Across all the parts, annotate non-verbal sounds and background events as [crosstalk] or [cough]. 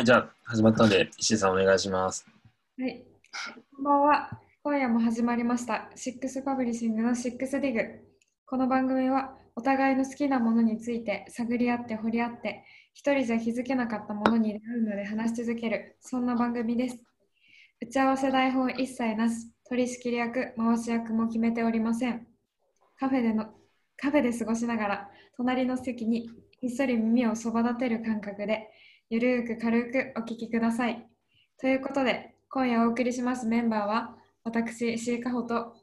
はい、じゃあ始まったので、石井さんお願いします。はい、こんばんは。今夜も始まりました。 Six Publishing の Six Dig。この番組はお互いの好きなものについて探り合って掘り合って、一人じゃ気づけなかったものに出会うので話し続ける、そんな番組です。打ち合わせ台本一切なし、取り仕切り役、回し役も決めておりません。カフェでのカフェで過ごしながら、隣の席にひっそり耳をそば立てる感覚で、ゆるーく軽くお聞きください。ということで、今夜お送りしますメンバーは、私、石井かほと、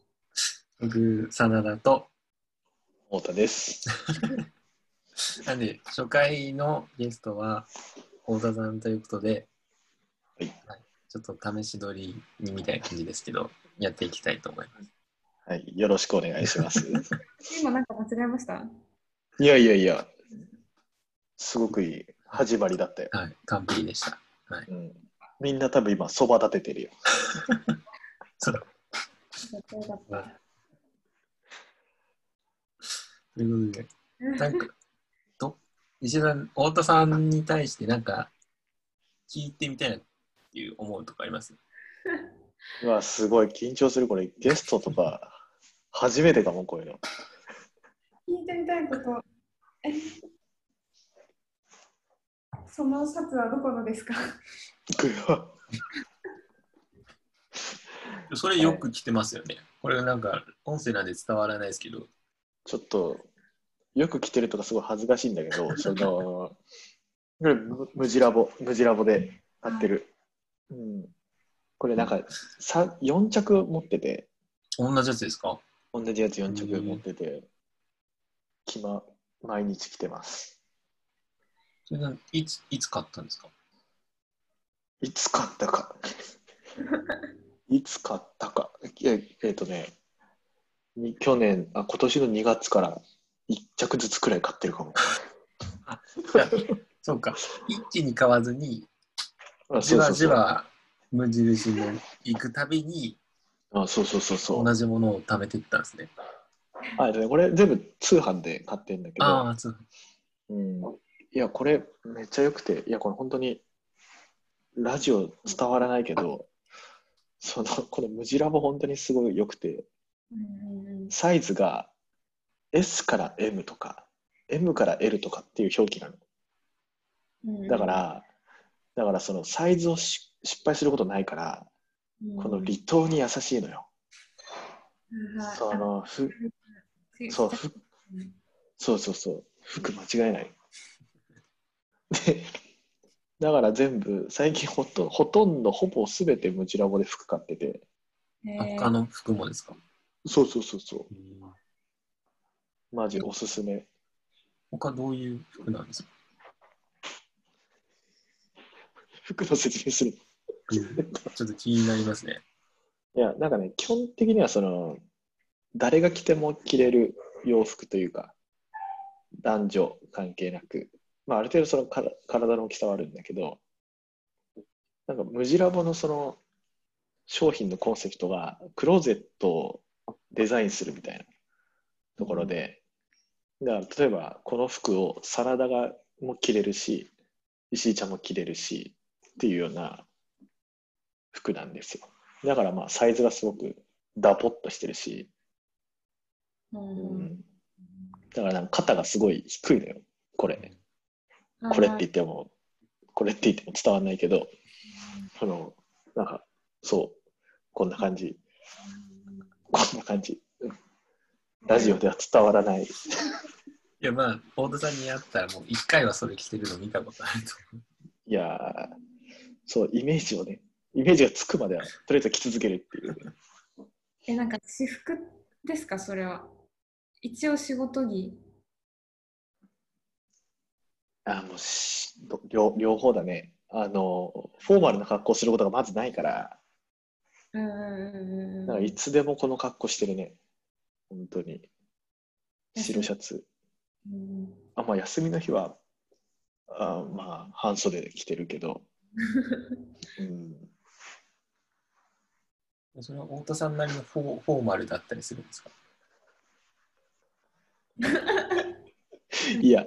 僕、真田と、太田です。[laughs] なんで、初回のゲストは、太田さんということで、はいちょっと試し撮りにみたいな感じですけど、やっていきたいと思います。はい、よろしくお願いします。[laughs] 今なんか間違えました？いやいやいや、すごくいい始まりだったよ。はい、完璧でした。うん、みんな多分今、そば立ててるよ。[laughs] そうということで、[laughs] なんか、と石井さん、太田さんに対してなんか、聞いてみたいなっていう思うとかあります？[laughs] うわ、すごい緊張する。これ、ゲストとか、初めてかも、こういうの。聞いてみたいこと、えそのシャツはどこのですか？[laughs] それよく来てますよね。これなんか、音声なんで伝わらないですけど、ちょっと、よく着てるとかすごい恥ずかしいんだけど、[laughs] その、これムムジラボ、ムジラボで買ってる。うん、これなんかさ4着持ってて、同じやつですか？同じやつ4着持ってて、きま、毎日着てます。それないついつ買ったんですか？いつ買ったか。[laughs] いつ買ったか。ええっ、とね、に去年あ、今年の2月から1着ずつくらい買ってるかも。そうか。一気に買わずに、あじわじわ無印の行くたびにあそうそうそうそう。同じものを貯めていったんですね。あでねこれ全部通販で買ってるんだけど、ああ、そう。うん、いや、これめっちゃ良くて、いや、これ本当にラジオ伝わらないけど、そのこのムジラボ本当にすごい良くて、うんサイズが S から M とか M から L とかっていう表記なの。うんだか、ら、だからそのサイズをし失敗することないから、この離島に優しいのよ。そのふそうふそうそうそう服間違えない。でだから全部最近ほとほとんどほぼ全てムジラボで服買ってて。他の服もですか？そうそうそうそう。マジおすすめ。他どういう服なんですか？服の説明する。ちょっと気になりますね。いやなんかね基本的にはその誰が着ても着れる洋服というか男女関係なく、まあ、ある程度そのから体の大きさはあるんだけどなんかムジラボのその商品のコンセプトがクローゼットをデザインするみたいなところで、だから例えばこの服をサラダがも着れるし石井ちゃんも着れるしっていうような服なんですよ。だからまあサイズがすごくダポっとしてるし、うん。だからなんか肩がすごい低いのよこれこれって言ってもこれって言っても伝わんないけどそのなんかそうこんな感じ。こんな感じ。うん。ラジオでは伝わらない。いや、まあ、太田さんに会ったらもう一回はそれ着てるの見たことあると思いやーそうイメージをねイメージがつくまではとりあえず着続けるっていう。え、なんか私服ですか、それは。一応仕事着。あもうしど両両方だね。あのフォーマルな格好することがまずないから。うんうんうんだからいつでもこの格好してるね。本当に。白シャツ。うん。あまあ休みの日はあまあ半袖で着てるけど、[laughs] うん、う。それは太田さんなりのフォーフォーマルだったりするんですか？[laughs] いや。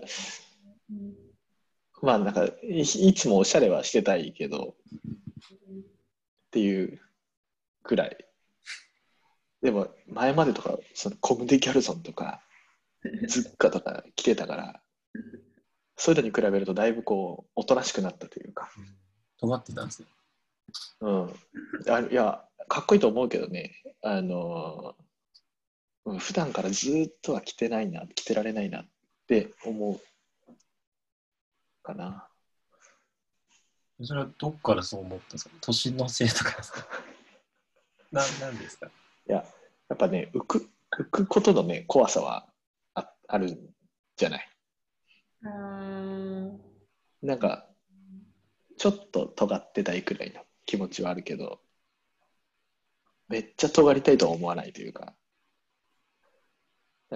うんまあなんかい、いつもおしゃれはしてたいけど、っていうくらい。でも、前までとか、そのコムデ・ギャルソンとか、ズッカとか着てたから、そういうのに比べるとだいぶこう、おとなしくなったというか、止まってたんですね。うん。あいや、かっこいいと思うけどね、あのうん普段からずっとは着てないな、着てられないなって思うかな。それはどっからそう思ったんですか？年のせいとかですか？[laughs] ななんですか？いや、やっぱね、浮く、浮くことのね、怖さはああるんじゃない？あーなんか、ちょっと尖ってたいくらいの気持ちはあるけど、めっちゃ尖りたいとは思わないというか、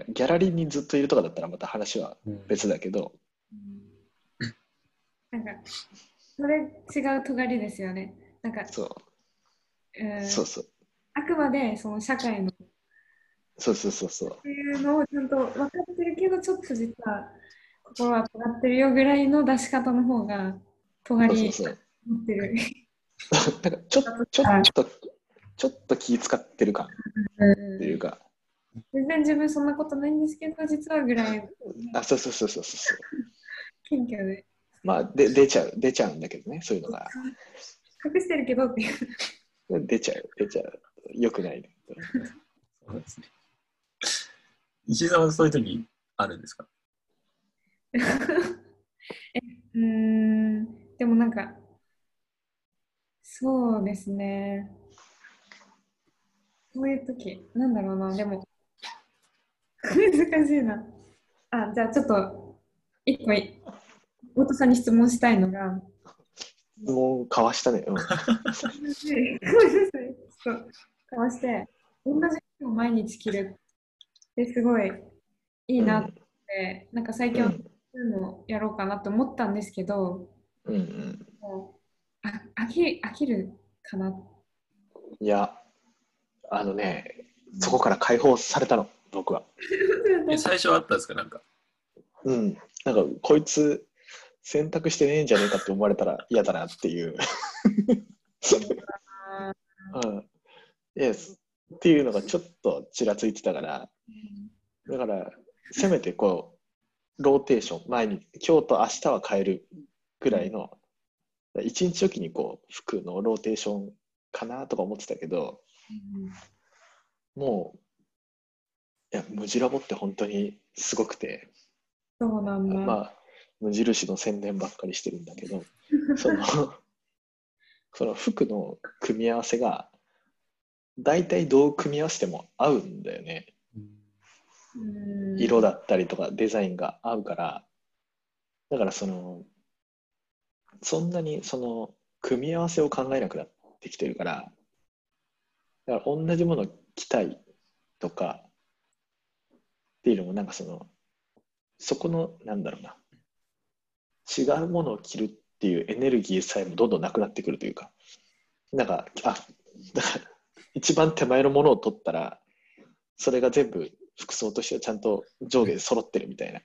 ギャラリーにずっといるとかだったらまた話は別だけど、なんか、それ違う尖りですよね。なんか、そう、うんそうそう、あくまでその社会のっそうそうそうそう。ていうのをちゃんと分かってるけど、ちょっと実は心は尖ってるよぐらいの出し方の方が尖りそうそうそう。持ってる。なんかちょちょっと、ちょっと気使ってる感うんっていうか、全然自分そんなことないんですけど、実はぐらいあ、そうそうそうそうそう。謙虚で。まあ、で出ちゃう、出ちゃうんだけどね、そういうのが。隠してるけどっていう。出ちゃう、出ちゃう。よくない、ね。そうですね。石井さんはそういう時あるんですか？[laughs] えうーん、でもなんか、そうですね。そういう時なんだろうな、でも、[laughs] 難しいな。あ、じゃあちょっと、一個い、太田さんに質問したいのが、もう、かわしたね。うん。かわして、同じ服を毎日着るってすごいいいなって、なんか最近はそういうのをやろうかなと思ったんですけど、うんうん。もうあ飽き飽きるかな？いや、あのね、そこから解放されたの、僕は。え最初はあったんですか？なんか。うん。なんか、こいつ、洗濯してねえんじゃねえかって思われたら嫌だなっていう。うん。っていうのがちょっとちらついてたから、だから、せめてこう、ローテーション、前に、今日と明日は変えるぐらいの、一日おきにこう、服のローテーションかなとか思ってたけど、もう、いや、ムジラボって本当にすごくて、そうなんだ。まあ、無印の宣伝ばっかりしてるんだけど、[laughs] その、その服の組み合わせが、大体どう組み合わせても合うんだよね。うん。色だったりとかデザインが合うから、だからその、そんなにその、組み合わせを考えなくなってきてるから、だから同じもの着たいとかっていうのもなんかその、そこの、なんだろうな、違うものを着るっていうエネルギーさえもどんどんなくなってくるというか、なんか、あ、だから一番手前のものを取ったら、それが全部服装としてはちゃんと上下で揃ってるみたいな。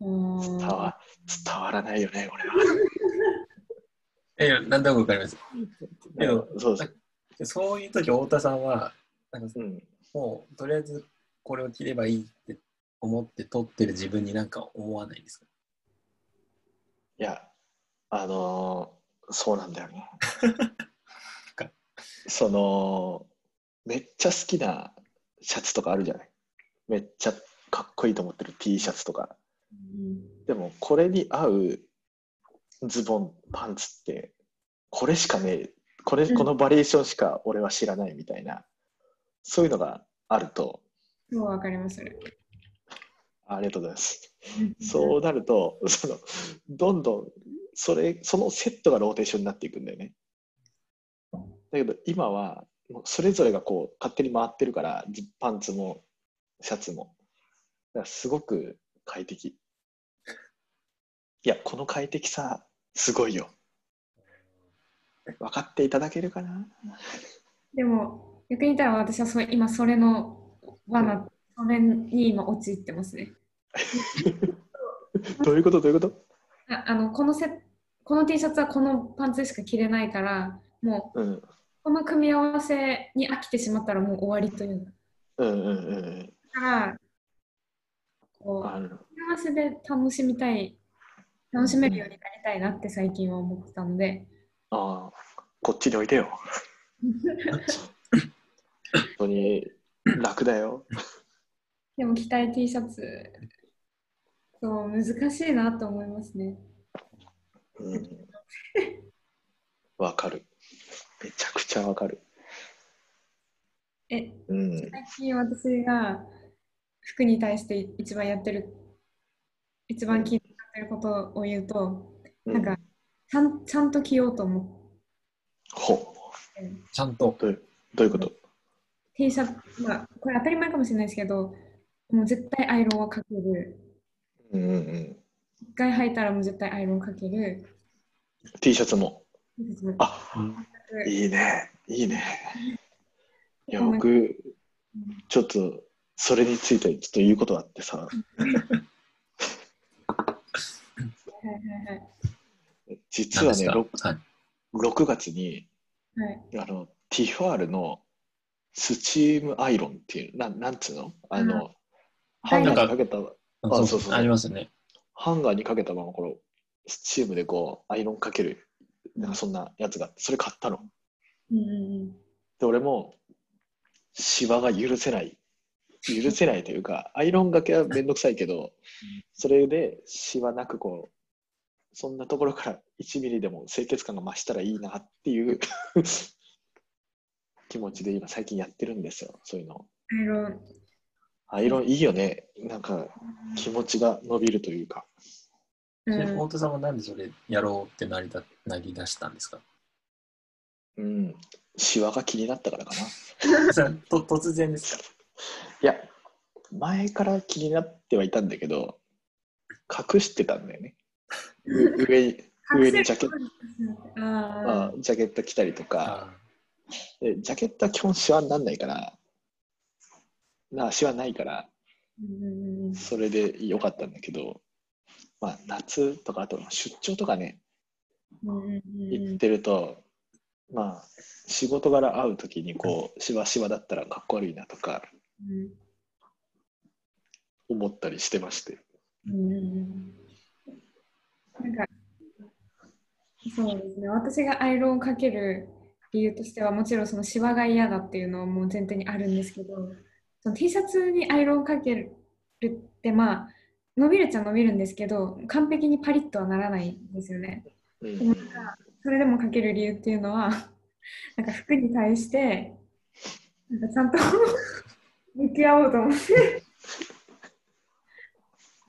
うん伝わ伝わらないよね、俺は。え、なんとなくわかります。けどそうそう。そういう時太田さんは、なんかうん、もうとりあえずこれを着ればいいって思って撮ってる自分になんか思わないですか？いや、あのーそうなんだよね [laughs] か。その、めっちゃ好きなシャツとかあるじゃない？めっちゃかっこいいと思ってる T シャツとか。でも、これに合うズボン、パンツって、これしかねえ、これ、うんこのバリエーションしか俺は知らないみたいな、そういうのがあると、そうわかりますそれ。ありがとうございます。そうなると、そのどんどんそれそのセットがローテーションになっていくんだよね。だけど今はもうそれぞれがこう勝手に回ってるからジパンツもシャツも。すごく快適。いや、この快適さ、すごいよ。分かっていただけるかな？でも、逆に言ったら私はそれ今それの罠、それに今陥ってますね。[laughs] どういうこと？どういうこと？ああのこのセこの T シャツはこのパンツしか着れないからもううん。この組み合わせに飽きてしまったらもう終わりという。かうんうんうん。だからこう組み合わせで楽しみたい楽しめるようになりたいなって最近は思ってたので、あーこっちにおいでよ。[laughs] 本当に楽だよ。でも着たい T シャツそう難しいなと思いますね。うん。わかる。めちゃくちゃわかる。えうん。最近私が服に対して一番やってる一番気になってることを言うと、うん。なんかちゃんちゃんと着ようと思ほって。ちゃんと。どういうどういうこと？T シャツ、まあ、これ当たり前かもしれないですけどもう絶対アイロンはかけるうんうんうん。一回履いたらもう絶対アイロンかける。T シャツも。ああうん。いいね。いいね。いや僕ちょっとそれについてちょっと言うことあってさ。はいはいはい。実はね何 6, ですか？はい。6月にはい。あのティファールのスチームアイロンっていうななんつうの？あの、ハンガーにかけたあそうそう。そうありますよね。ハンガーにかけたままこのスチームでこうアイロンかけるなんかそんなやつがあってそれ買ったの。うんうんで俺もシワが許せない。許せないというか [laughs] アイロンがけはめんどくさいけどそれでシワなくこうそんなところから1ミリでも清潔感が増したらいいなっていう [laughs] 気持ちで今最近やってるんですよそういうのアイロンアイロンいいよね。なんか気持ちが伸びるというか。うん。で太田さんはなんでそれやろうってなりだなり出したんですか？うん。シワが気になったからかな。[laughs] と突然ですか？いや前から気になってはいたんだけど隠してたんだよね。う [laughs] 上に上にジャケット。ああジャケット着たりとか。ジャケットは基本シワになんないからなシワないからそれでよかったんだけど、まあ、夏とかあと出張とかね行ってると、まあ仕事柄会う時にこうシワシワだったらかっこ悪いなとかうん思ったりしてまして。うん。うんなんかそうですね。私がアイロンをかける理由としてはもちろんそのシワが嫌だっていうのはもう前提にあるんですけどその T シャツにアイロンをかけるってまあ伸びるっちゃ伸びるんですけど完璧にパリッとはならないんですよね。うん。でもなんかそれでもかける理由っていうのは [laughs] なんか服に対してなんかちゃんと向き合おうと思って。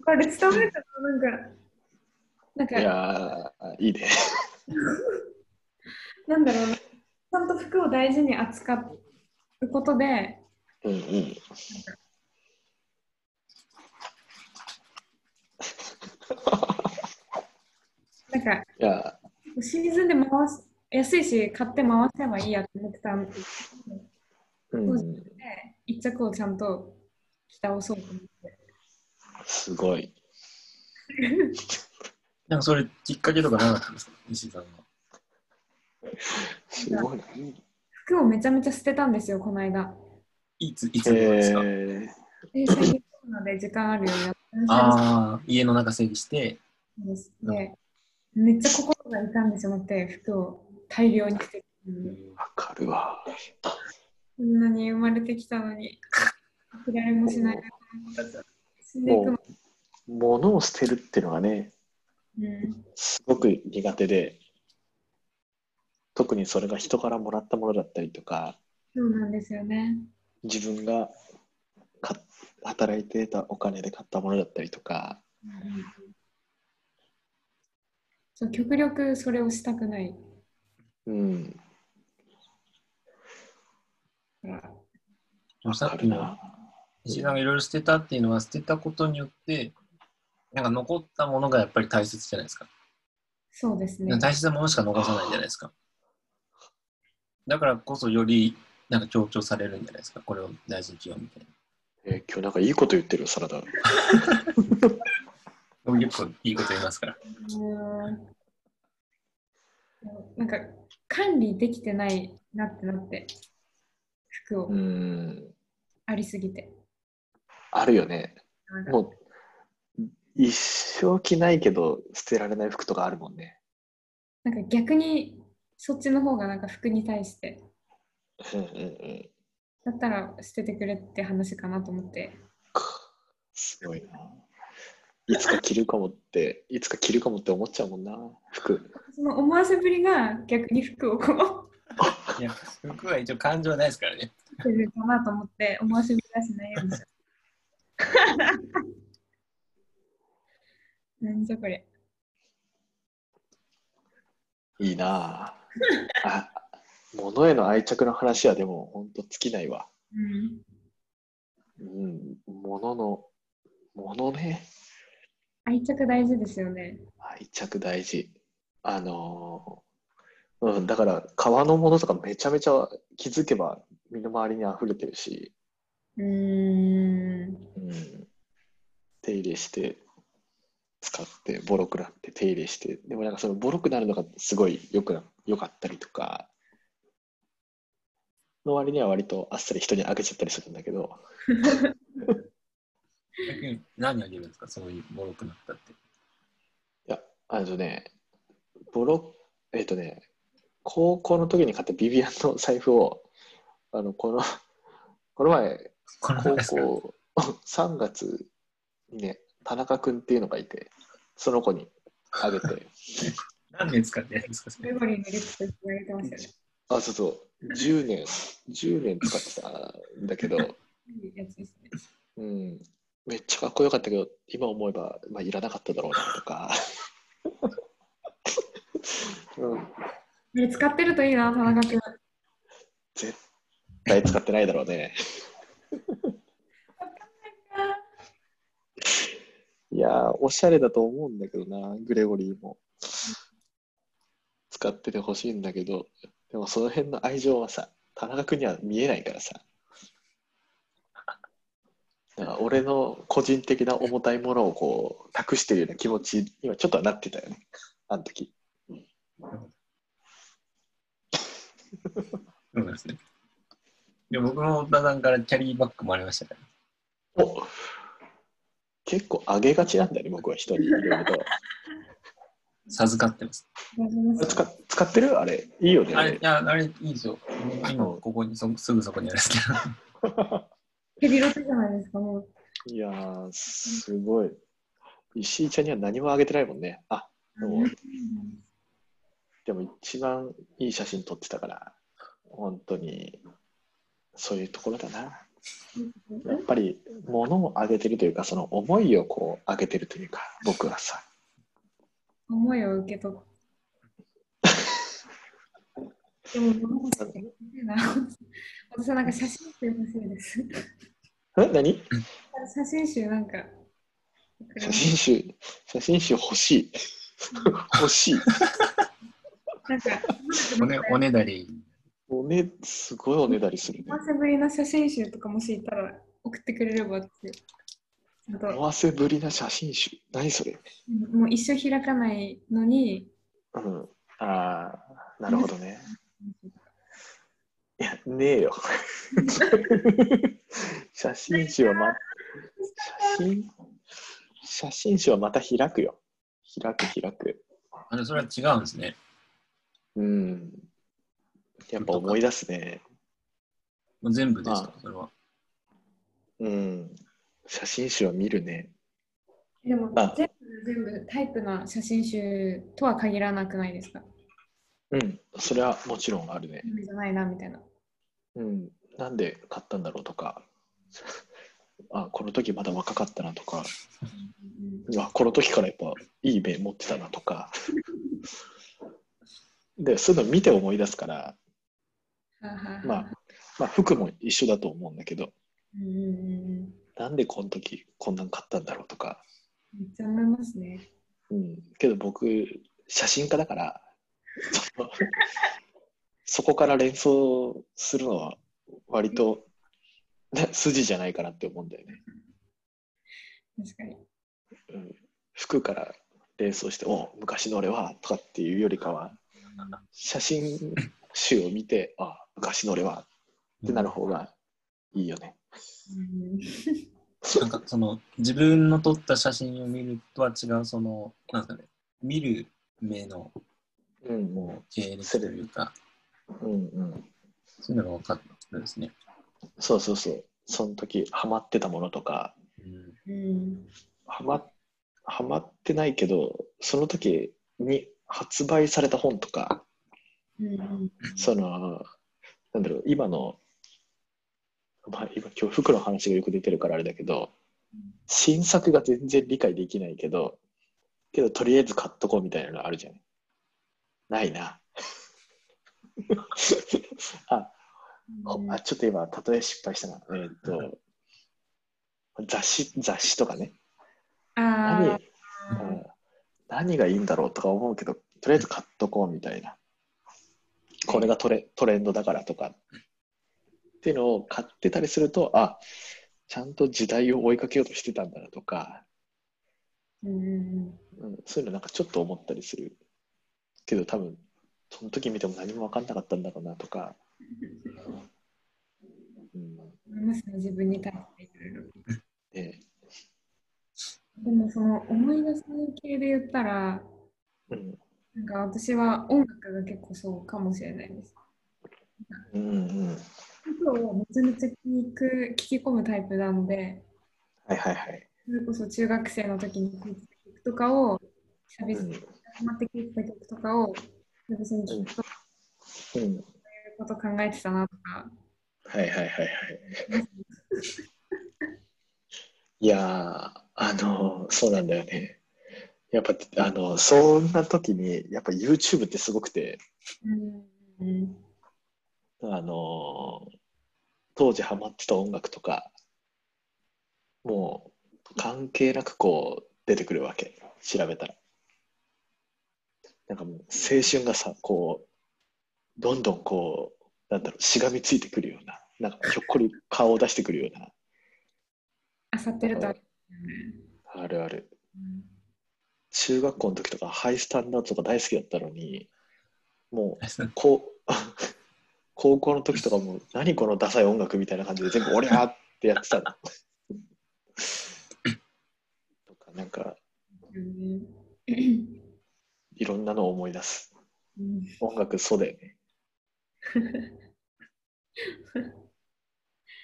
これ伝わるかななんかなんいかやーいいね。[laughs] なんだろうな。ちゃんと服を大事に扱うことでうんうん。なんかいや。シーズンで回す安いし買って回せばいいやと思ってたんでうん。一着をちゃんと着倒そうと思って。すごい。[laughs] なんかそれきっかけとかなかったんですか？石井さんは。すごい。な服をめちゃめちゃ捨てたんですよこの間いつ、いつ頃ですか、えで最近コロナで時間あるよ。うになってああ、家の中整理して、ですでめっちゃ心が痛んでしまって服を大量に捨てわかるわ。こんなに生まれてきたのに嫌いもしない。死んでいくの。もう物を捨てるっていうのはねうんすごく苦手で特にそれが人からもらったものだったりとか。そうなんですよね自分がか働いてたお金で買ったものだったりとか。そう極力それをしたくない。うん。さっきの石井さんがいろいろ捨てたっていうのは捨てたことによって、なんか残ったものがやっぱり大切じゃないですか。そうですね。大切なものしか残さないじゃないですか。だからこそよりなんか強調されるんじゃないですか？これを大事にしようみたいな。えー今日なんかいいこと言ってるよサラダ [laughs] 僕結構いいこと言いますから。うんなんか管理できてないなってなって服をうん。ありすぎて。あるよね。もう、一生着ないけど捨てられない服とかあるもんね。なんか逆にそっちの方がなんか服に対してうんうんうん。だったら捨ててくれって話かなと思って。すごいな。いつか着るかもって、いつか着るかもって思っちゃうもんな、服。その思わせぶりが逆に服をこういや、服は一応感情ないですからね。してるかなと思って思わせぶりはしないようにしよう。なんじゃこれ。いいなあ。あ、物への愛着の話はでも本当尽きないわ。うん。うん、物の、物ね、愛着大事ですよね。愛着大事。あのーうん、だから革のものとかめちゃめちゃ気づけば身の回りに溢れてるし、うーん。うん、手入れして使ってボロくなって手入れしてでもなんかそのボロくなるのがすごいよくなよかったりとかの割には割とあっさり人にあげちゃったりするんだけど。逆に何あげるんですか？そういうボロくなったって。いやあのねボロえっ、とね高校の時に買ったビビアンの財布をあのこの [laughs] この前この高校3月にね田中君っていうのがいてその子にあげて。[laughs] 何年使ってやるんですか？それ。あそうそう10年10年使ってたんだけど、いいやつですね。うん、めっちゃかっこよかったけど今思えば、まあ、いらなかっただろうなとか、[laughs] うん、ね使ってるといいな、田中君。絶対使ってないだろうね。いやーおしゃれだと思うんだけどなグレゴリーも。使っててほしいんだけどでもその辺の愛情はさ田中君には見えないからさ。だから俺の個人的な重たいものをこう託してるような気持ちにはちょっとはなってたよね。あの時。そうですね。で僕も太田さんからキャリーバッグもありましたから。お結構上げがちなんだね僕は人にいろいろと [laughs] 授かってます。使使ってる？あれいいよねあれ、いや、あれいいですよ。今、ここにそ、すぐそこにあるんですけど。ヘビロテじゃないですか、もう。いやーすごい石井ちゃんには何もあげてないもんねあでもでも一番いい写真撮ってたから本当にそういうところだなやっぱり物をあげてるというかその思いをこうあげてるというか僕はさ思いを受け取って。でも、物欲しいな。私はなんか写真集欲しいです。え何？写真集なんか。写真集。写真集欲しい。欲しい。なんか、おね、おねだり。おねすごいおねだりするね。久しぶり。の写真集とかもしいたら送ってくれればって。思わせぶりな写真集何それもう一生開かないのに、うんああなるほどねいや、ねえよ。[laughs] 写真集はま、写真、写真集はまた開くよ。開く、開く。あの、それは違うんですね。うん。やっぱ思い出すね。もう全部ですか？あ、それは。うん。写真集は見るね。でもあ全部全部タイプな写真集とは限らなくないですか？うん。それはもちろんあるね。じゃないなみたいな。うん。なんで買ったんだろうとか。[laughs] あ、この時まだ若かったなとか。あこの時からやっぱいい目持ってたなとか。[laughs] で、そういうの見て思い出すから、まあ、まあ、服も一緒だと思うんだけど、うんうんうんなんでこの時こんなん買ったんだろうとか、めっちゃ思いますね。うん、けど僕、写真家だから、そこから連想するのは割と、ね、筋じゃないかなって思うんだよね。確かに。うん、服から連想して、お昔の俺はとかっていうよりかは、写真集を見て、あ昔の俺はってなる方がいいよね。うんなんかその自分の撮った写真を見るとは違うそのなんかね見る目のうんもう経歴というかうんうん。そういうのが分かるんですね。そうそうそう。その時ハマってたものとか、うんうんハマハマってないけど、その時に発売された本とか、うんその、なんだろう、今の、まあ、今今日服の話がよく出てるからあれだけど、新作が全然理解できないけど、けどとりあえず買っとこうみたいなのあるじゃん。ないな。[laughs] あ、うんあ、ちょっと今、例え失敗したな。えーっと、雑誌、雑誌とかね。何あうん何がいいんだろうとか思うけど、とりあえず買っとこうみたいな。これがトレトレンドだからとか。っていうのを買ってたりすると、あ、ちゃんと時代を追いかけようとしてたんだなとか、ーうんうん、そういうのなんかちょっと思ったりする。けど多分、その時見ても何も分かんなかったんだろうなとか。うん思いますね自分に対していろいろねでもその思い出す系で言ったらうんなんか私は音楽が結構そうかもしれないです。うんうん、曲をめちゃめちゃ聞く聞き込むタイプなのではいはいはい。それこそ中学生の時に聴いてた曲とかを久々うんに始まって聴いてた曲とかを久々に聴くとこうん、ういうこと考えてたなとかはいはいはいはい。いやー、あのそうなんだよね。やっぱ、あのそんな時に、やっぱ YouTube ってすごくて、うんうんあの当時ハマってた音楽とか、もう関係なくこう出てくるわけ、調べたら。なんかもう青春がさ、こう、どんどんこう、なんだろう、しがみついてくるような、なんかひょっこり顔を出してくるような、あさってるとある。あるある。うん。中学校の時とかハイスタンダードとか大好きだったのに、もうこう高校の時とかも何このダサい音楽みたいな感じで全部俺はってやってたの。[laughs] とかなんかうんいろんなのを思い出す。うん音楽そうだよね。[laughs]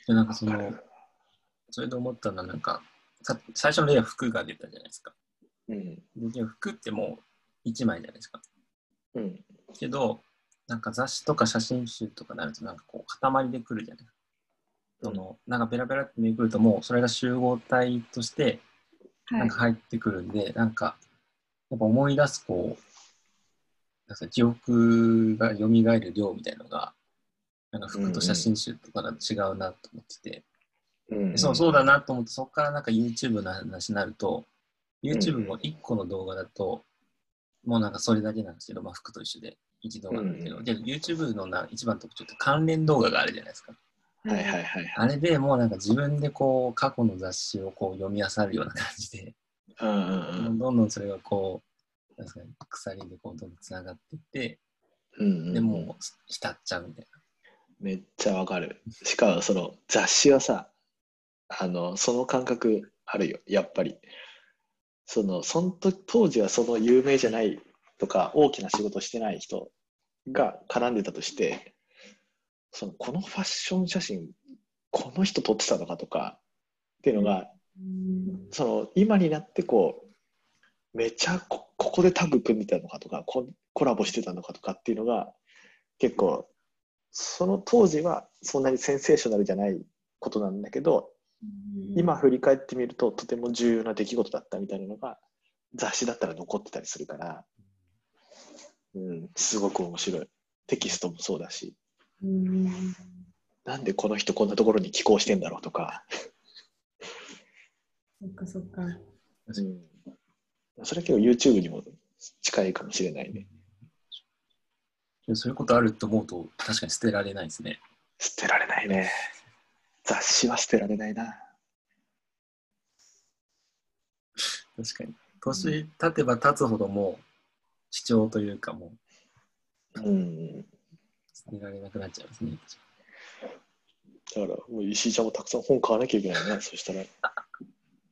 でなんかそのそれで思ったのはなんかさ最初の例は服が出たじゃないですか。うん。で服ってもう1枚じゃないですか。うん。けどなんか雑誌とか写真集とかなるとなんかこう塊でくるじゃない。そのなんかペラペラってめくるともうそれが集合体としてはないんか入ってくるんで、なんかやっぱ思い出すこうなんか記憶が蘇る量みたいのがなんか服と写真集とかだと違うなと思ってて、うん。でそうそうだなと思ってそこからなんか YouTube の話になると YouTube も1個の動画だともうなんかそれだけなんですけど、まあ、服と一緒で一動画なんだけど、うんで YouTube のな一番の特徴って関連動画があるじゃないですか。はいはいはいはい。あれでもうなんか自分でこう過去の雑誌をこう読み漁るような感じで、うんうんうんどんどんそれがこう、なんですかね、鎖でこうどんどんつながっていって、うんうんでもう浸っちゃうみたいめっちゃわかる。しかもその雑誌はさ、あの、その感覚あるよ、やっぱり。その、その時当時はその有名じゃないとか、大きな仕事してない人が絡んでたとして、その、このファッション写真、この人撮ってたのかとか、っていうのが、うん。その、今になってこう、めちゃこ、ここでタグ組んでたのかとか、ココラボしてたのかとかっていうのが、結構、その当時はそんなにセンセーショナルじゃないことなんだけど、今振り返ってみるととても重要な出来事だったみたいなのが雑誌だったら残ってたりするから、うん、すごく面白い。テキストもそうだし、うんなんでこの人こんなところに寄稿してんだろうとか、そっかそっか。うん、それは結構 YouTube にも近いかもしれないね。な。そういうことあると思うと確かに捨てられないですね。捨てられないね。雑誌は捨てられないな。確かに。年経てば経つほどもう、主張というかもうん。う、見られなくなっちゃいますね。だから、もう石井ちゃんもたくさん本買わなきゃいけないね。そしたら。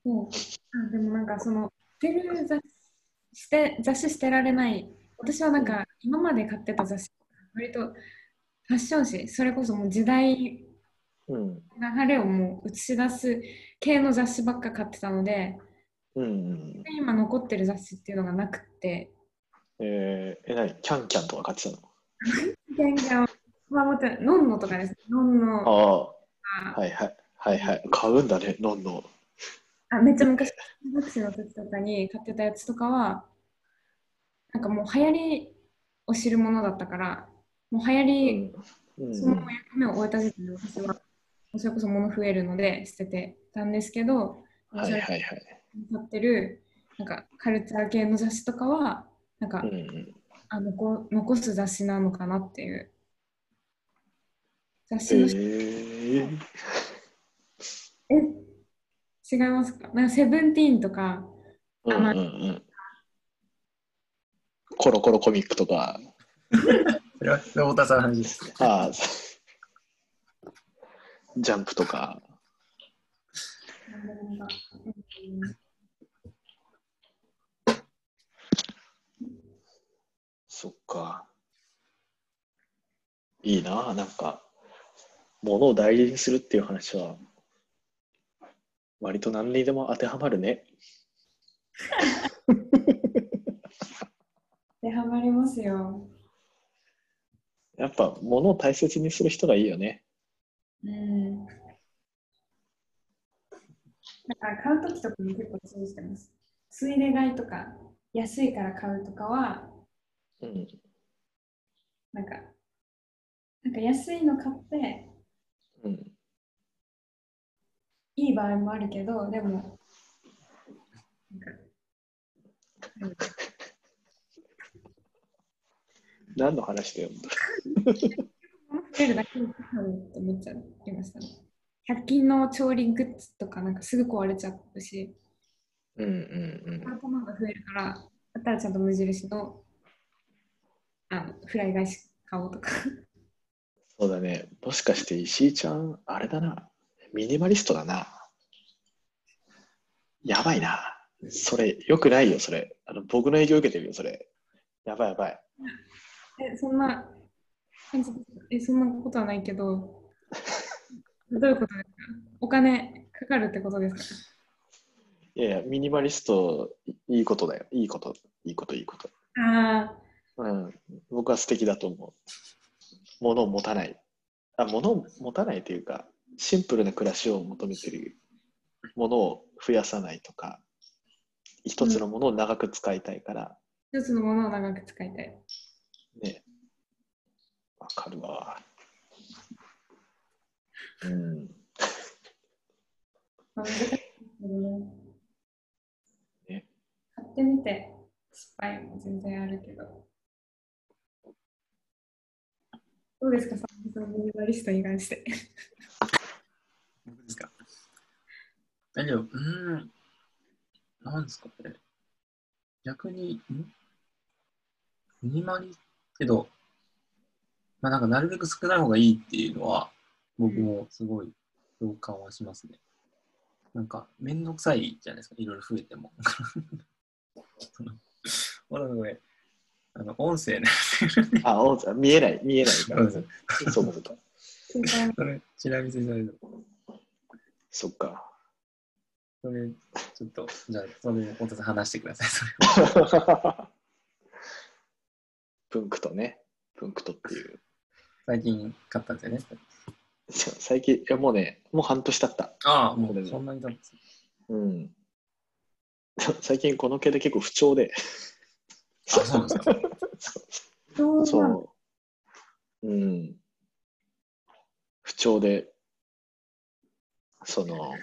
そうあでもなんかその捨てる雑捨て雑誌捨てられない私はなんか今まで買ってた雑誌割とファッション誌それこそもう時代うん。流れをもう映し出す系の雑誌ばっか買ってたのでうん。今残ってる雑誌っていうのがなくってえー、え、なにキャンキャンとか買ってたの？全然まあもちろんノンノとかですノンノああ、あはいはい。はいはい。買うんだね、のんのん。あめっちゃ昔中学生の時とかに買ってたやつとかはなんかもう流行りを知るものだったからもう流行り、うん。その役目を終えた時点で私はそれこそ物増えるので捨ててたんですけど、はいはいはい。買ってるなんかカルチャー系の雑誌とかはなんか、うんうん。あ残残す雑誌なのかなっていう。雑え誌の、ー、え違いますか？なんかセブンティーンとかうんうんうん。コロコロコミックとか、それは、太田さんの話です。ああ、ジャンプとか、なんかうんそっか。いいな、なんか、物を大事にするっていう話は、割と何にでも当てはまるね。[laughs] 当てはまりますよ。やっぱ物を大切にする人がいいよね。うん。だから買うときとかも結構注意してます。ついで買いとか、安いから買うとかは、うん。なんか、なんか安いの買って、うん。いい場合もあるけど、でも、なんか、うん何の話だよ。増えるだけで買うって思っちゃいましたね。[laughs] 100均の調理グッズとかなんかすぐ壊れちゃうし、うんうんうん。頭が増えるから、だったらちゃんと無印のあのフライ返し買おうとか。そうだね。もしかして石井ちゃん、あれだな。ミニマリストだな。やばいな。それ、よくないよ、それ。あの僕の影響受けてるよ、それ。やばいやばい。え、そんなえ、そんなことはないけど、[laughs] どういうことですか？お金かかるってことですか？いやいや、ミニマリスト、いいことだよ。いいこと、いいこと、いいこと。あうん。僕は素敵だと思う。物を持たない。あ、物を持たないというか、シンプルな暮らしを求めてるものを増やさないとか、一つのものを長く使いたいから、あ、一つのものを長く使いたい。ね。わかるわ。うん。[laughs] ね買ってみて失敗も全然あるけど。どうですか、さんそのミニマリストに関して。僕ですか？え、でも、うん、なんですかね。逆に、んミニマリけど、まあなんかなるべく少ない方がいいっていうのは、僕もすごい共感はしますね。なんか、めんどくさいじゃないですか、いろいろ増えても。[laughs] そのまだこれ、あの、音声ね。あ、お見えない、見えないから。そうそうか、そうか。それ、ちなみにされるそっか。それ、ちょっと、じゃあ、それ、太田さん話してください。それ [laughs] プンクトね。プンクトっていう。最近買ったんですよね。最近、いやもうね、もう半年経った。ああ、もこれねうそんなに経つんですねうん。[laughs] 最近この系で結構不調で。あ、そうなんですか。そうそう。うん。不調で、その、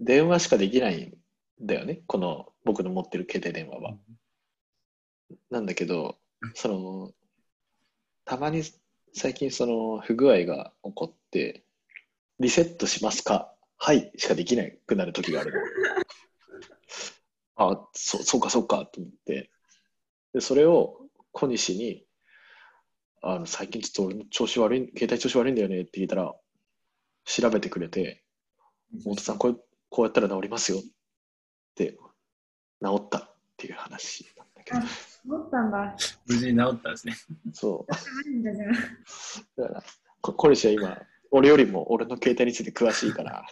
電話しかできないんだよね。この僕の持ってる携帯電話は。なんだけど、その、たまに最近その不具合が起こって、リセットしますか？はいしかできなくなる時があるの。[laughs] あそそうかそうかと思ってでそれを小西にあの最近ちょっと俺の調子悪い携帯調子悪いんだよねって聞いたら調べてくれて太田さんこうこうやったら治りますよって治ったっていう話なんだけどあ思ったんだ。無事に治ったんですね。そうだじゃあ。だからこ小西は今俺よりも俺の携帯について詳しいから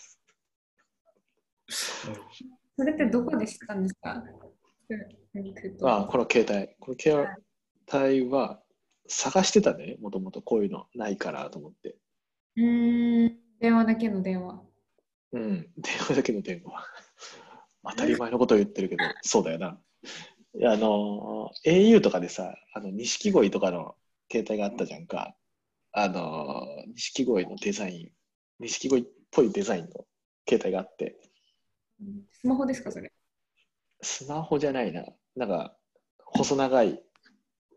それってどこで知ったんですか？ああこの携帯この携帯は探してたねもともとこういうのないからと思ってうーん、電話だけの電話。うん、電話だけの電話。[laughs] 当たり前のことを言ってるけど、[laughs] そうだよな。あの、au とかでさ、あの、錦鯉とかの携帯があったじゃんか。あの、錦鯉のデザイン、錦鯉っぽいデザインの携帯があって、スマホですか、それ？スマホじゃないな。なんか、細長い、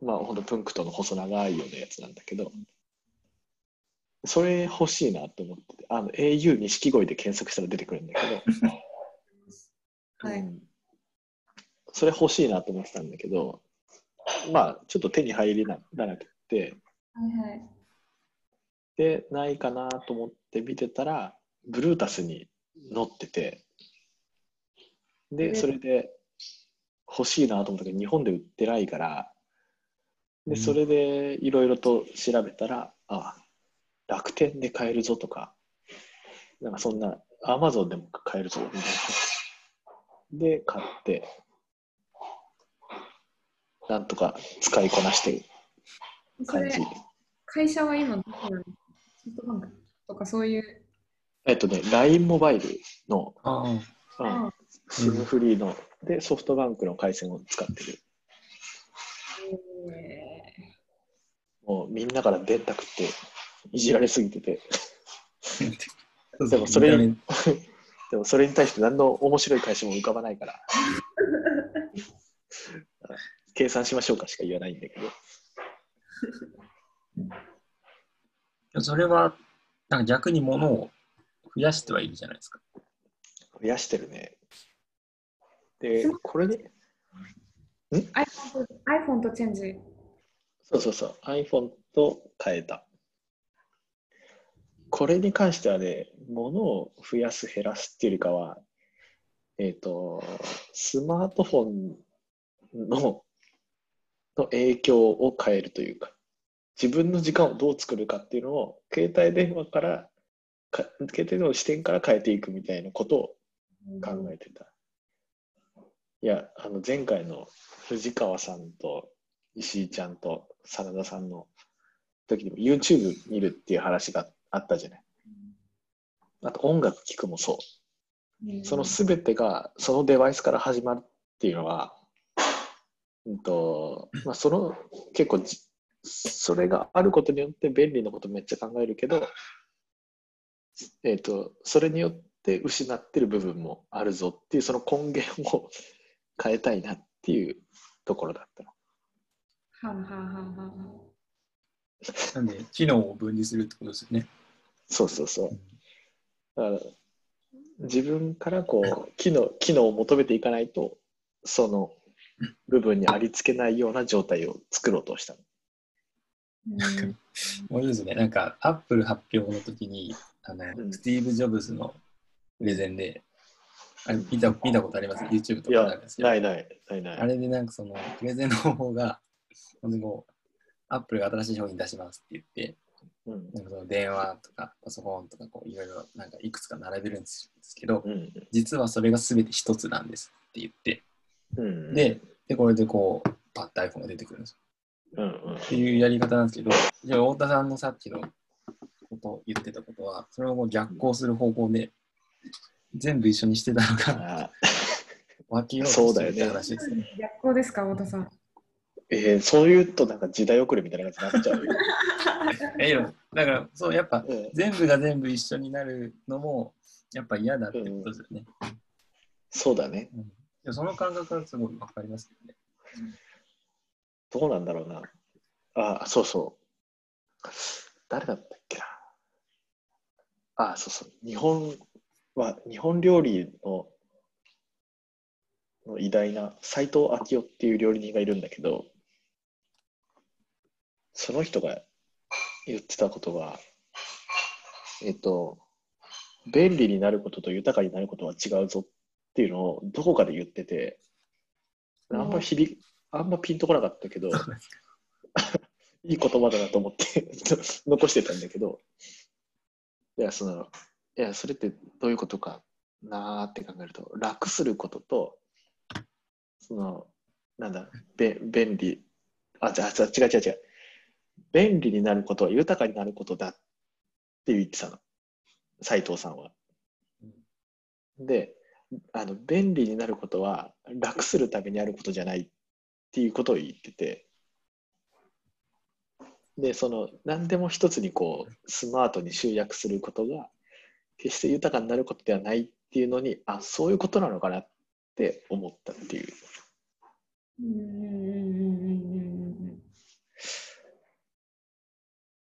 まあ、ほんとプンクトの細長いようなやつなんだけど、それ欲しいなと思ってて、あの、au 錦鯉で検索したら出てくるんだけど、[laughs] はい。うんそれ欲しいなと思ってたんだけど、まあ、ちょっと手に入らなくて、はいはい。で、ないかなと思って見てたら、ブルータスに載ってて、で、えそれで欲しいなと思ったけど、日本で売ってないから、で、うんそれでいろいろと調べたら、あ、楽天で買えるぞとか、なんかそんな、アマゾンでも買えるぞみたいな。で、買って、なんとか使いこなしてる感じ。、会社は今どこなのソフトバンクとかそういう。えっとね、LINE モバイルの、SIM フリーの、で、ソフトバンクの回線を使ってる。えもうみんなから電卓っていじられすぎてて、[laughs] でもそれに [laughs] でもそれに対して何の面白い会社も浮かばないから、[laughs] 計算しましょうかしか言わないんだけど、目それは、なんか逆に物を増やしてはいるじゃないですか。増やしてるね。で、これで、iPhone と iPhone とチェンジ。そうそうそう、iPhone と変えた。これに関してはね、物を増やす、減らすっていうよりかは、えっ、と、スマートフォンのの影響を変えるというか、自分の時間をどう作るかっていうのを、携帯電話から、か携帯の視点から変えていくみたいなことを考えてた。いや、あの前回の藤川さんと石井ちゃんと真田さんの時にも YouTube 見るっていう話があったじゃない。あと音楽聴くもそう。うんその全てがそのデバイスから始まるっていうのは、うんとまあ、その結構じそれがあることによって便利なことめっちゃ考えるけど、えー、とそれによって失ってる部分もあるぞっていうその根源を変えたいなっていうところだったの。はんはんはんはんなんで、機能を分離するってことですよね。そうそうそう。だから自分からこう機能機能を求めていかないとその部分にありつけないような状態を作ろうとしたの。うん面白いですね。なんか、アップル発表の時に、あの、うんスティーブ・ジョブズのプレゼンで、あれ見た見たことあります ?YouTube とかなんですけどないないないない。あれでなんかその、プレゼンの方法が、本当にこう、アップルが新しい商品出しますって言って、うんなんかその電話とかパソコンとかこういろいろなんかいくつか並べるんですけど、うん実はそれが全て一つなんですって言って、うんで、でこれでこう、パッと iPhone が出てくるんですよ。うんうんっていうやり方なんですけど、じゃあ太田さんのさっきのこと言ってたことは、それをもう逆行する方向で、全部一緒にしてたのがあ分けようとしてるって話ですね。逆光ですか、太田さん。えーそういうとなんか時代遅れみたいな感じになっちゃうよ。[laughs] だから、そう、やっぱうん全部が全部一緒になるのも、やっぱ嫌だってことですよね。そうだね。うん、いやその感覚はすごい分かりますけどね。どうなんだろうな。あ、そうそう。誰だったっけな。あ、そうそう。日本は、日本料理のの偉大な斎藤昭夫っていう料理人がいるんだけど、その人が言ってたことは、えっと、便利になることと豊かになることは違うぞっていうのをどこかで言ってて、あんま響くあんまピンとこなかったけど、[laughs] いい言葉だなと思って [laughs] 残してたんだけど、いや、その、いや、それってどういうことかなーって考えると、楽することと、その、なんだ、べ便利、あ、じゃあ、違う違う違う。便利になることは豊かになることだって言ってたの、斉藤さんは。で、あの便利になることは楽するためにあることじゃないっていうことを言ってて、で、その何でも一つにこうスマートに集約することが決して豊かになることではないっていうのに、あ、そういうことなのかなって思ったっていう。うんうんうんうんうんうんうん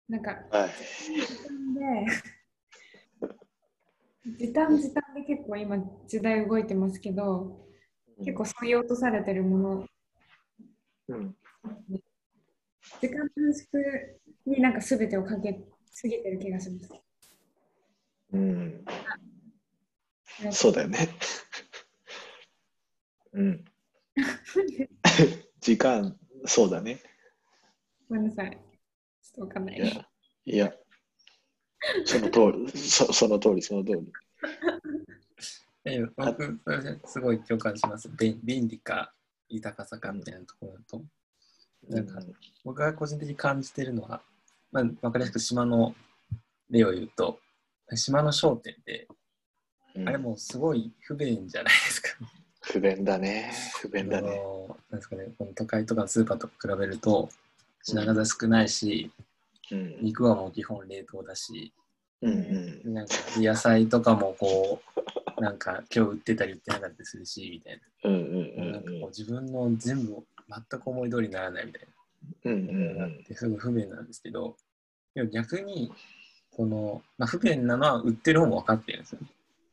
なんかはい。時短で時短で結構今時代動いてますけど結構そういう落とされてるものうん、時間短縮になんか全てをかけすぎてる気がします。うん、そうだよね。[laughs] うん。[laughs] 時間、そうだね。ごめんなさい。ちょっとわかんないい。や、いや、その通り、そその通り、その通り。え僕、それすごい共感します。便便利か豊かさかみたいなところだと。なんか僕が個人的に感じてるのは、まあ、わかりやすく島の例を言うと、島の商店って、うんあれもうすごい不便じゃないですか。不便だね。不便だあね。のなんですかね、この都会とかのスーパーと比べると、品数少ないし、うん。肉はもう基本冷凍だし、うんうん。なんか野菜とかもこう、なんか今日売ってたり売ってなかったりするし、みたいうんうんな。なんかこう自分の全部全く思い通りにならないみたいな。うん。うんうんすごい不便なんですけど、でも逆に、この、まあ、不便なのは売ってる方も分かってるんですよ。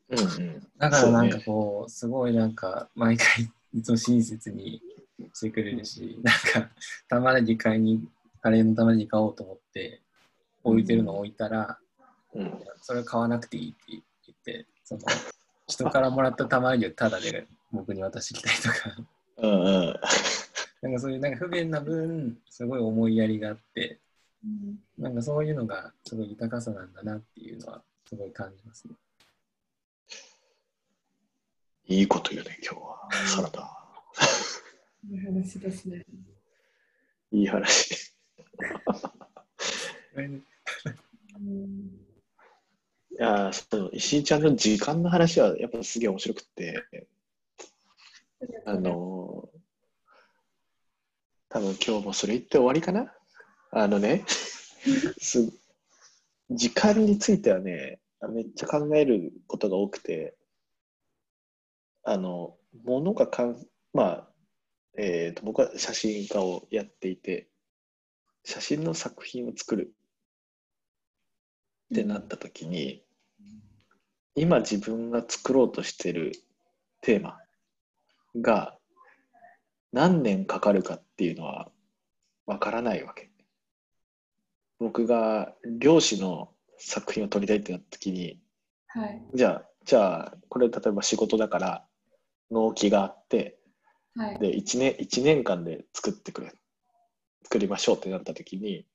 うんうん。だからなんかこう、すごいなんか、毎回いつも親切にしてくれるし、なんか、玉ねぎ買いに、カレーの玉ねぎ買おうと思って、置いてるの置いたら、うんそれ買わなくていいって言って、その、人からもらった玉ねぎをタダで僕に渡してきたりとか、うんうん。なんかそういうなんか不便な分、すごい思いやりがあって、うんなんかそういうのがすごい豊かさなんだなっていうのはすごい感じますね。いいこと言うね、今日は。サラダ。いい話ですね。いい話。うんいやーその石井ちゃんの時間の話はやっぱすげえ面白くって、あのー多分今日もそれ言って終わりかなあのね、[laughs] す時間についてはね、めっちゃ考えることが多くて、あの、ものがかん、まあ、えーと、僕は写真家をやっていて、写真の作品を作るってなった時に、今自分が作ろうとしてるテーマが何年かかるかっていうのはわからないわけ。僕が漁師の作品を撮りたいってなった時に、はい。じゃあ、じゃあ、これ例えば仕事だから納期があって、はい。で1年 ,1 年間で作ってくれ作りましょうってなった時に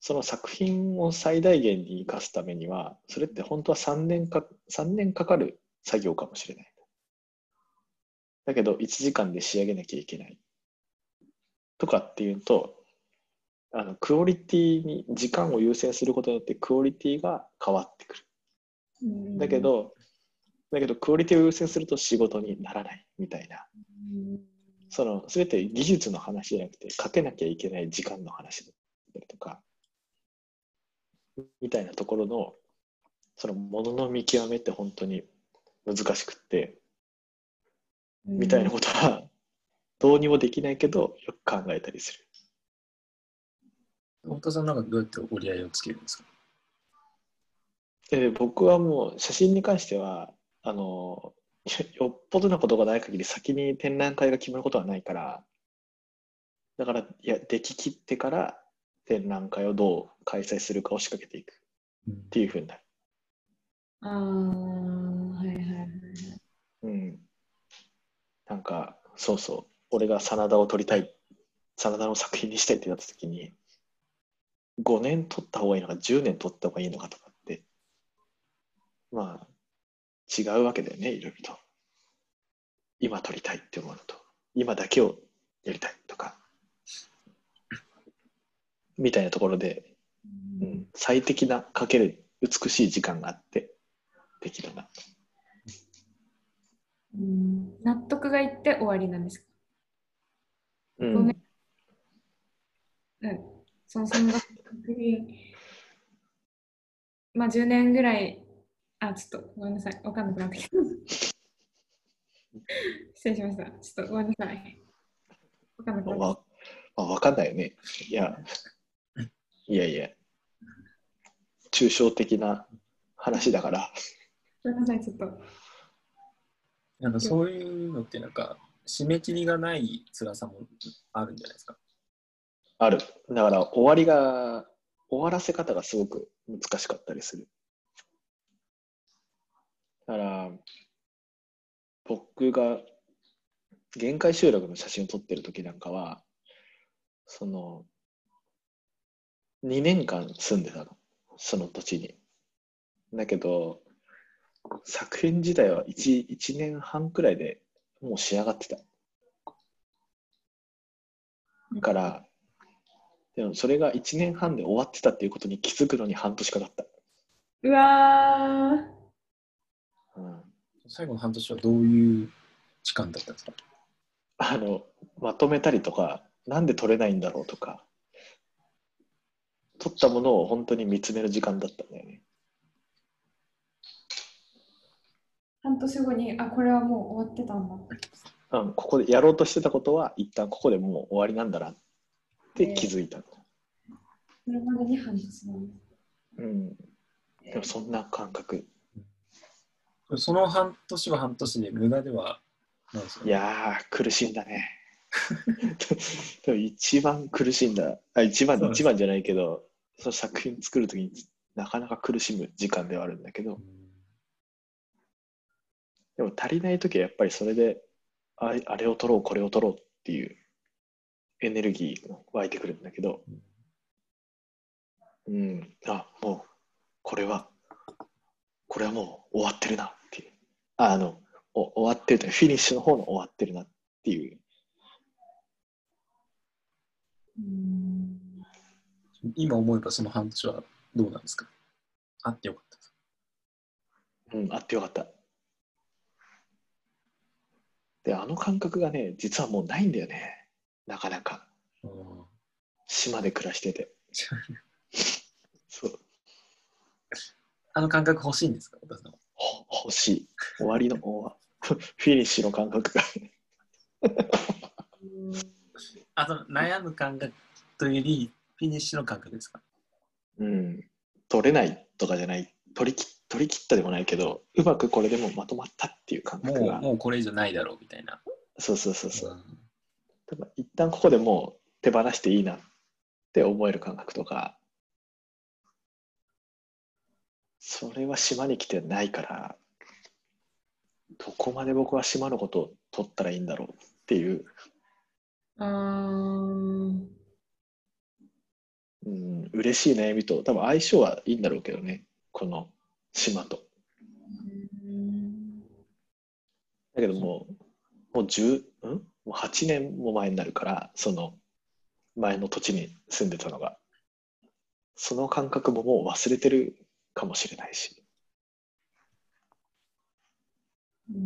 その作品を最大限に生かすためにはそれって本当は3年か3年かかる作業かもしれないだけど1時間で仕上げなきゃいけないとかっていうとあのクオリティに時間を優先することによってクオリティが変わってくる。うん。だけ、どだけどクオリティを優先すると仕事にならないみたいな。うん。その全て技術の話じゃなくてかけなきゃいけない時間の話だったりとかみたいなところのそのものの見極めって本当に難しくってみたいなことはどうにもできないけどよく考えたりする。太田さんなんかどうやって折り合いをつけるんですか？で僕はもう写真に関してはあのよっぽどなことがない限り先に展覧会が決まることはないから、だから、いや、でき切ってから展覧会をどう開催するかを仕掛けていくうんっていうふうになる。ああ、はいはいはい。うん。なんか、そうそう、俺が真田を撮りたい、真田の作品にしたいってなった時に、5年撮った方がいいのか、10年撮った方がいいのかとかって、まあ、違うわけだよね、いろいろと。今撮りたいって思うのと、今だけをやりたいとか、みたいなところで、うん、最適なかける美しい時間があって、できるな。うん納得がいって終わりなんですか？うんごめん。うん。そのそのまあ10年ぐらい、あ、ちょっとごめんなさい。わかんなくなってきた。[laughs] 失礼しました。ちょっとごめんなさい。わかんなくなってきわ、まあ、わかんないよね。いや、いやいや、抽象的な話だから、た。ごめんなさい、ちょっと。なんかそういうのってなんか締め切りがない辛さもあるんじゃないですか。ある。だから、終わりが、終わらせ方がすごく難しかったりする。だから、僕が限界集落の写真を撮ってる時なんかは、その、2年間住んでたの。その土地に。だけど、作品自体は 1, 1年半くらいでもう仕上がってた。だから、でもそれが1年半で終わってたっていうことに気づくのに半年かかった。うわー。うん、最後の半年はどういう時間だったんですか？あの、まとめたりとか、なんで取れないんだろうとか、取ったものを本当に見つめる時間だったんだよね。半年後に、あ、これはもう終わってたんだ。うん、ここでやろうとしてたことは一旦ここでもう終わりなんだなって気づいたの。それまでに半年なんです。うん、でもそんな感覚。その半年は半年で無駄ではないですよいやー、苦しいんだね。[laughs] でも一番苦しいんだ。あ一番一番じゃないけど、その作品作るときになかなか苦しむ時間ではあるんだけどう、んでも足りないときはやっぱりそれで、ああれを取ろう、これを取ろうっていうエネルギーが湧いてくるんだけど、うん、あ、もう、これは、これはもう終わってるなっていう。ああの、お終わってるというかフィニッシュの方の終わってるなっていう。うん今思えばその半年はどうなんですか？あってよかった。うん、あってよかった。で、あの感覚がね、実はもうないんだよね。なかなか。島で暮らしてて。[laughs] そう。あの感覚欲しいんですか？欲しい。終わりの、終 [laughs] わフィニッシュの感覚が。[laughs] あその悩む感覚というよりフィニッシュの感覚ですか？うん。取れないとかじゃない。取りき取り切ったでもないけど、うまくこれでもまとまったっていう感覚が。もうもうこれ以上ないだろうみたいな。そうそうそうそう。ん多分一旦ここでもう手放していいなって思える感覚とか、それは島に来てないから、どこまで僕は島のことを取ったらいいんだろうっていう、あー。うん、嬉しい悩みと多分相性はいいんだろうけどね、この島と。うん。だけどもう、もう10、ん？もう8年も前になるから、その前の土地に住んでたのが。その感覚ももう忘れてるかもしれないし。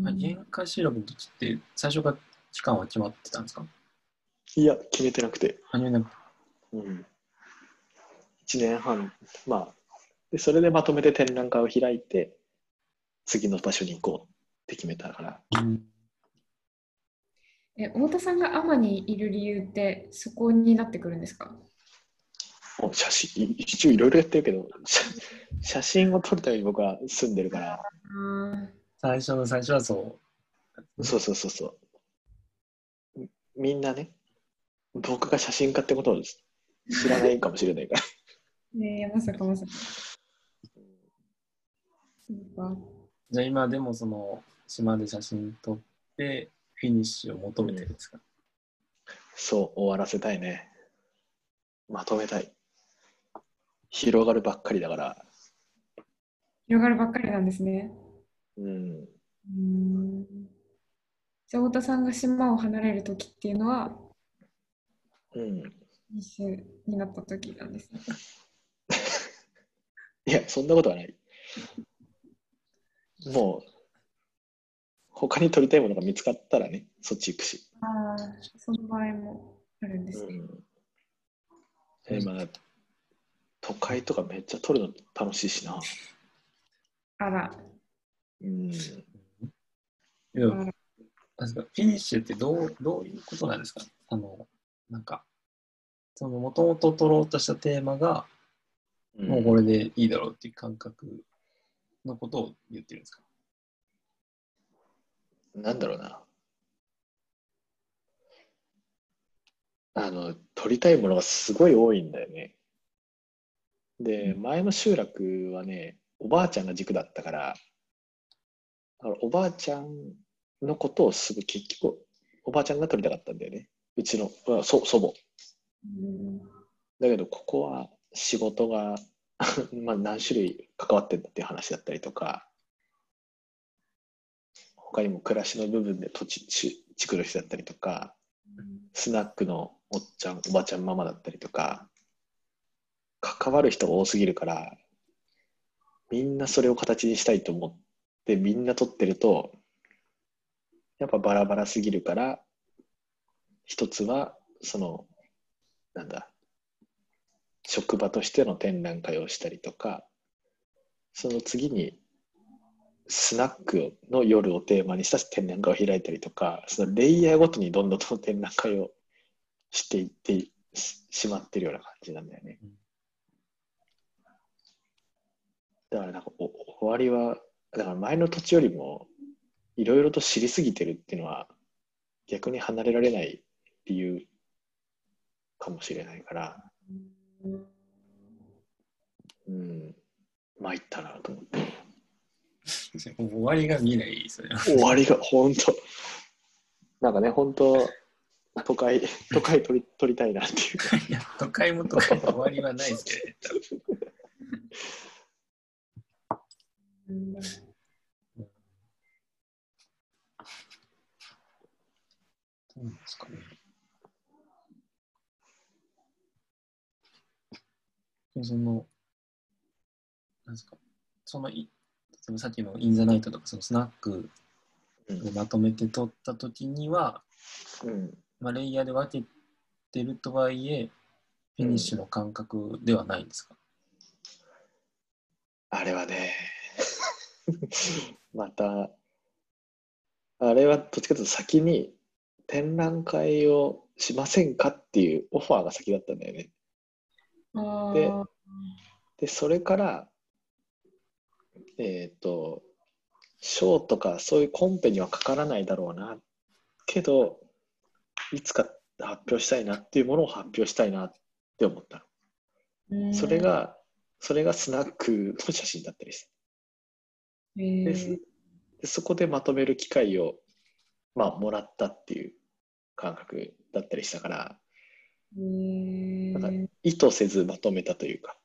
あ限界集落の時って最初から期間は決まってたんですか？いや、決めてなくて。初めなくうん。1年半、まあ、で、それでまとめて展覧会を開いて、次の場所に行こうって決めたから。うんえ太田さんが天にいる理由ってそこになってくるんですか？写真、い一応いろいろやってるけど、写 [laughs] 写真を撮るために僕は住んでるから、あ最初の最初はそそうそうそうそう。みみんなね、僕が写真家ってことを知らないかもしれないから。ねえ、まさかまさか。そうか。じゃあ今でもその島で写真撮ってフィニッシュを求めてるんですか、そう、終わらせたいね。まとめたい。広がるばっかりだから。広がるばっかりなんですね。うん。うーん。じゃあ、太田さんが島を離れる時っていうのは、うん。一周になった時なんですね。いや、そんなことはない。もう、他に撮りたいものが見つかったらね、そっち行くし。ああ、その場合もあるんですね。うん。え、まあ、都会とかめっちゃ撮るの楽しいしな。あら、うん。いやなんですかフィニッシュってどうどういうことなんですか？あの、なんか、その、もともと取ろうとしたテーマが、もうこれでいいだろうっていう感覚のことを言ってるんですか？なんだろうな。あの、撮りたいものがすごい多いんだよね。で、前の集落はね、おばあちゃんが軸だったから、あのおばあちゃんのことをすぐ結局、おばあちゃんが撮りたかったんだよね。うちのあそ祖母。うんだけど、ここは仕事が [laughs] まあ何種類関わってんだっていう話だったりとか、他にも暮らしの部分で土地ち作る人だったりとか、スナックのおっちゃん、おばちゃんママだったりとか、関わる人が多すぎるから、みんなそれを形にしたいと思って、みんな撮ってると、やっぱバラバラすぎるから、一つは、その、なんだ、職場としての展覧会をしたりとか、その次に、スナックの夜をテーマにした展覧会を開いたりとか、そのレイヤーごとにどんどんと展覧会をしていってししまってるような感じなんだよねうん。だからなんかお終わりは、だから前の土地よりもいろいろと知りすぎてるっていうのは逆に離れられない理由かもしれないから、うん、参ったなと思って。[laughs] 終わりが見えないですよね。終わりが本当。なんかね本当都会 [laughs] 都会取り取りたいなっていう。かいや、都会も都会も終わりはないですけどね、多分。うん。どうなんですかね。でその、なんですか、そのい、例えばさっきのインザナイトとか、そのスナックでまとめて撮ったときには、うん。まあ、レイヤーで分けてるとはいえ、フィニッシュの感覚ではないんですか、あれはね [laughs] またあれはどっちかというと先に展覧会をしませんかっていうオファーが先だったんだよね。あでーでそれからえっ、と賞とかそういうコンペにはかからないだろうな。けどいつか発表したいなっていうものを発表したいなって思ったうんの。それがそれがスナックの写真だったりして。でそこでまとめる機会を、まあ、もらったっていう感覚だったりしたから。なんか意図せずまとめたというか、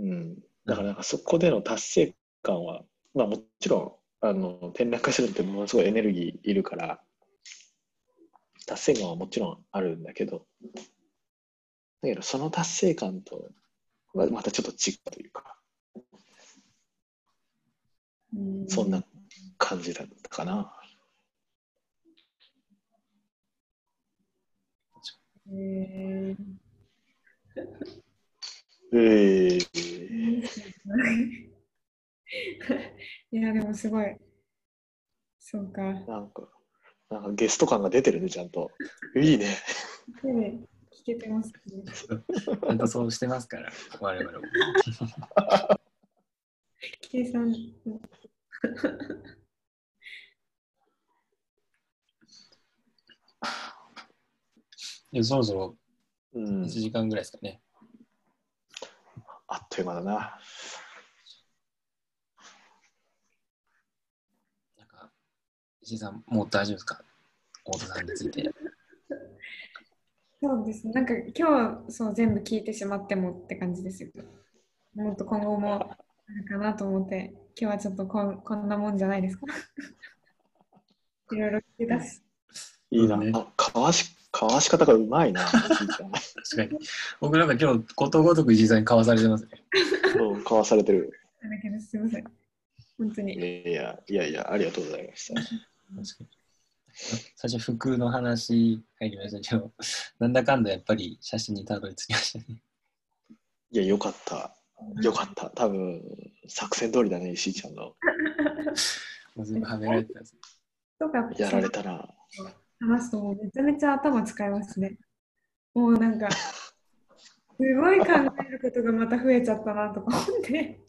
うん、だからなんかそこでの達成感は、まあ、もちろんあの展覧会するってものすごいエネルギーいるから達成感はもちろんあるんだけどだけどその達成感とはまたちょっと違うというかうん。そんな感じだったかな。へーえー、いや、でもすごい。そうか。なんか、なんかゲスト感が出てるね、ちゃんと。[laughs] いいね。聞けてます、ね。ちゃんとそうしてますから、我々も。[laughs] [laughs] 計算。そろそろ1時間ぐらいですかね。あっという間だな。なんか、石井さん、もう大丈夫ですか？太田さんについて。そうですね。なんか今日そう全部聞いてしまってもって感じですよ。もっと今後もあるかなと思って、今日はちょっとこんこんなもんじゃないですか？[laughs] いろいろ聞き出す。いいな。ねあかわし、かわし方がうまいな。じいちゃん確かに。僕なんか今日、ことごとく石井さんにかわされてますね。うん、かわされてる。だけです。すみません。本当に。いやいやいや、ありがとうございました。確かに。最初、服の話入りましたけど、なんだかんだやっぱり写真にたどり着きましたね。いや、よかった。よかった。多分、作戦通りだね、石井ちゃんの。[laughs] もう全部はめられてたやられたな。話すともうめちゃめちゃ頭使いますね。もうなんか、すごい考えることがまた増えちゃったなとか思って、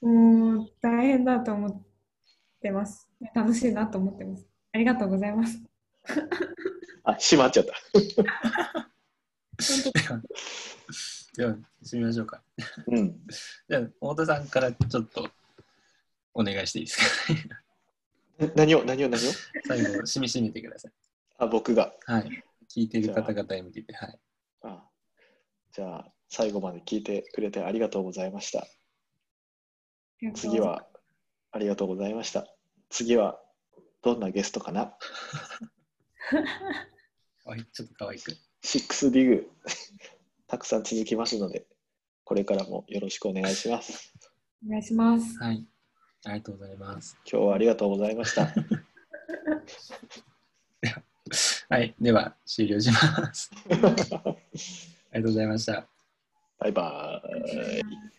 もう大変だと思ってます。楽しいなと思ってます。ありがとうございます。あ、閉まっちゃった。では、では、締めましょうか。うん。じゃあ、太田さんからちょっとお願いしていいですか、な何を、何を、何を？最後、締め締めてください。あ、僕が。はい。聞いている方々に向けて、はい。あじゃあ、最後まで聞いてくれてありがとうございました。次は、ありがとうございました。次は、どんなゲストかな？[laughs] かわいいちょっと可愛く。?6 ディグ、[laughs] たくさん続きますので、これからもよろしくお願いします。お願いします。はい。ありがとうございます。今日はありがとうございました。[laughs] はい。では、終了します。[laughs] ありがとうございました。バイバーイ。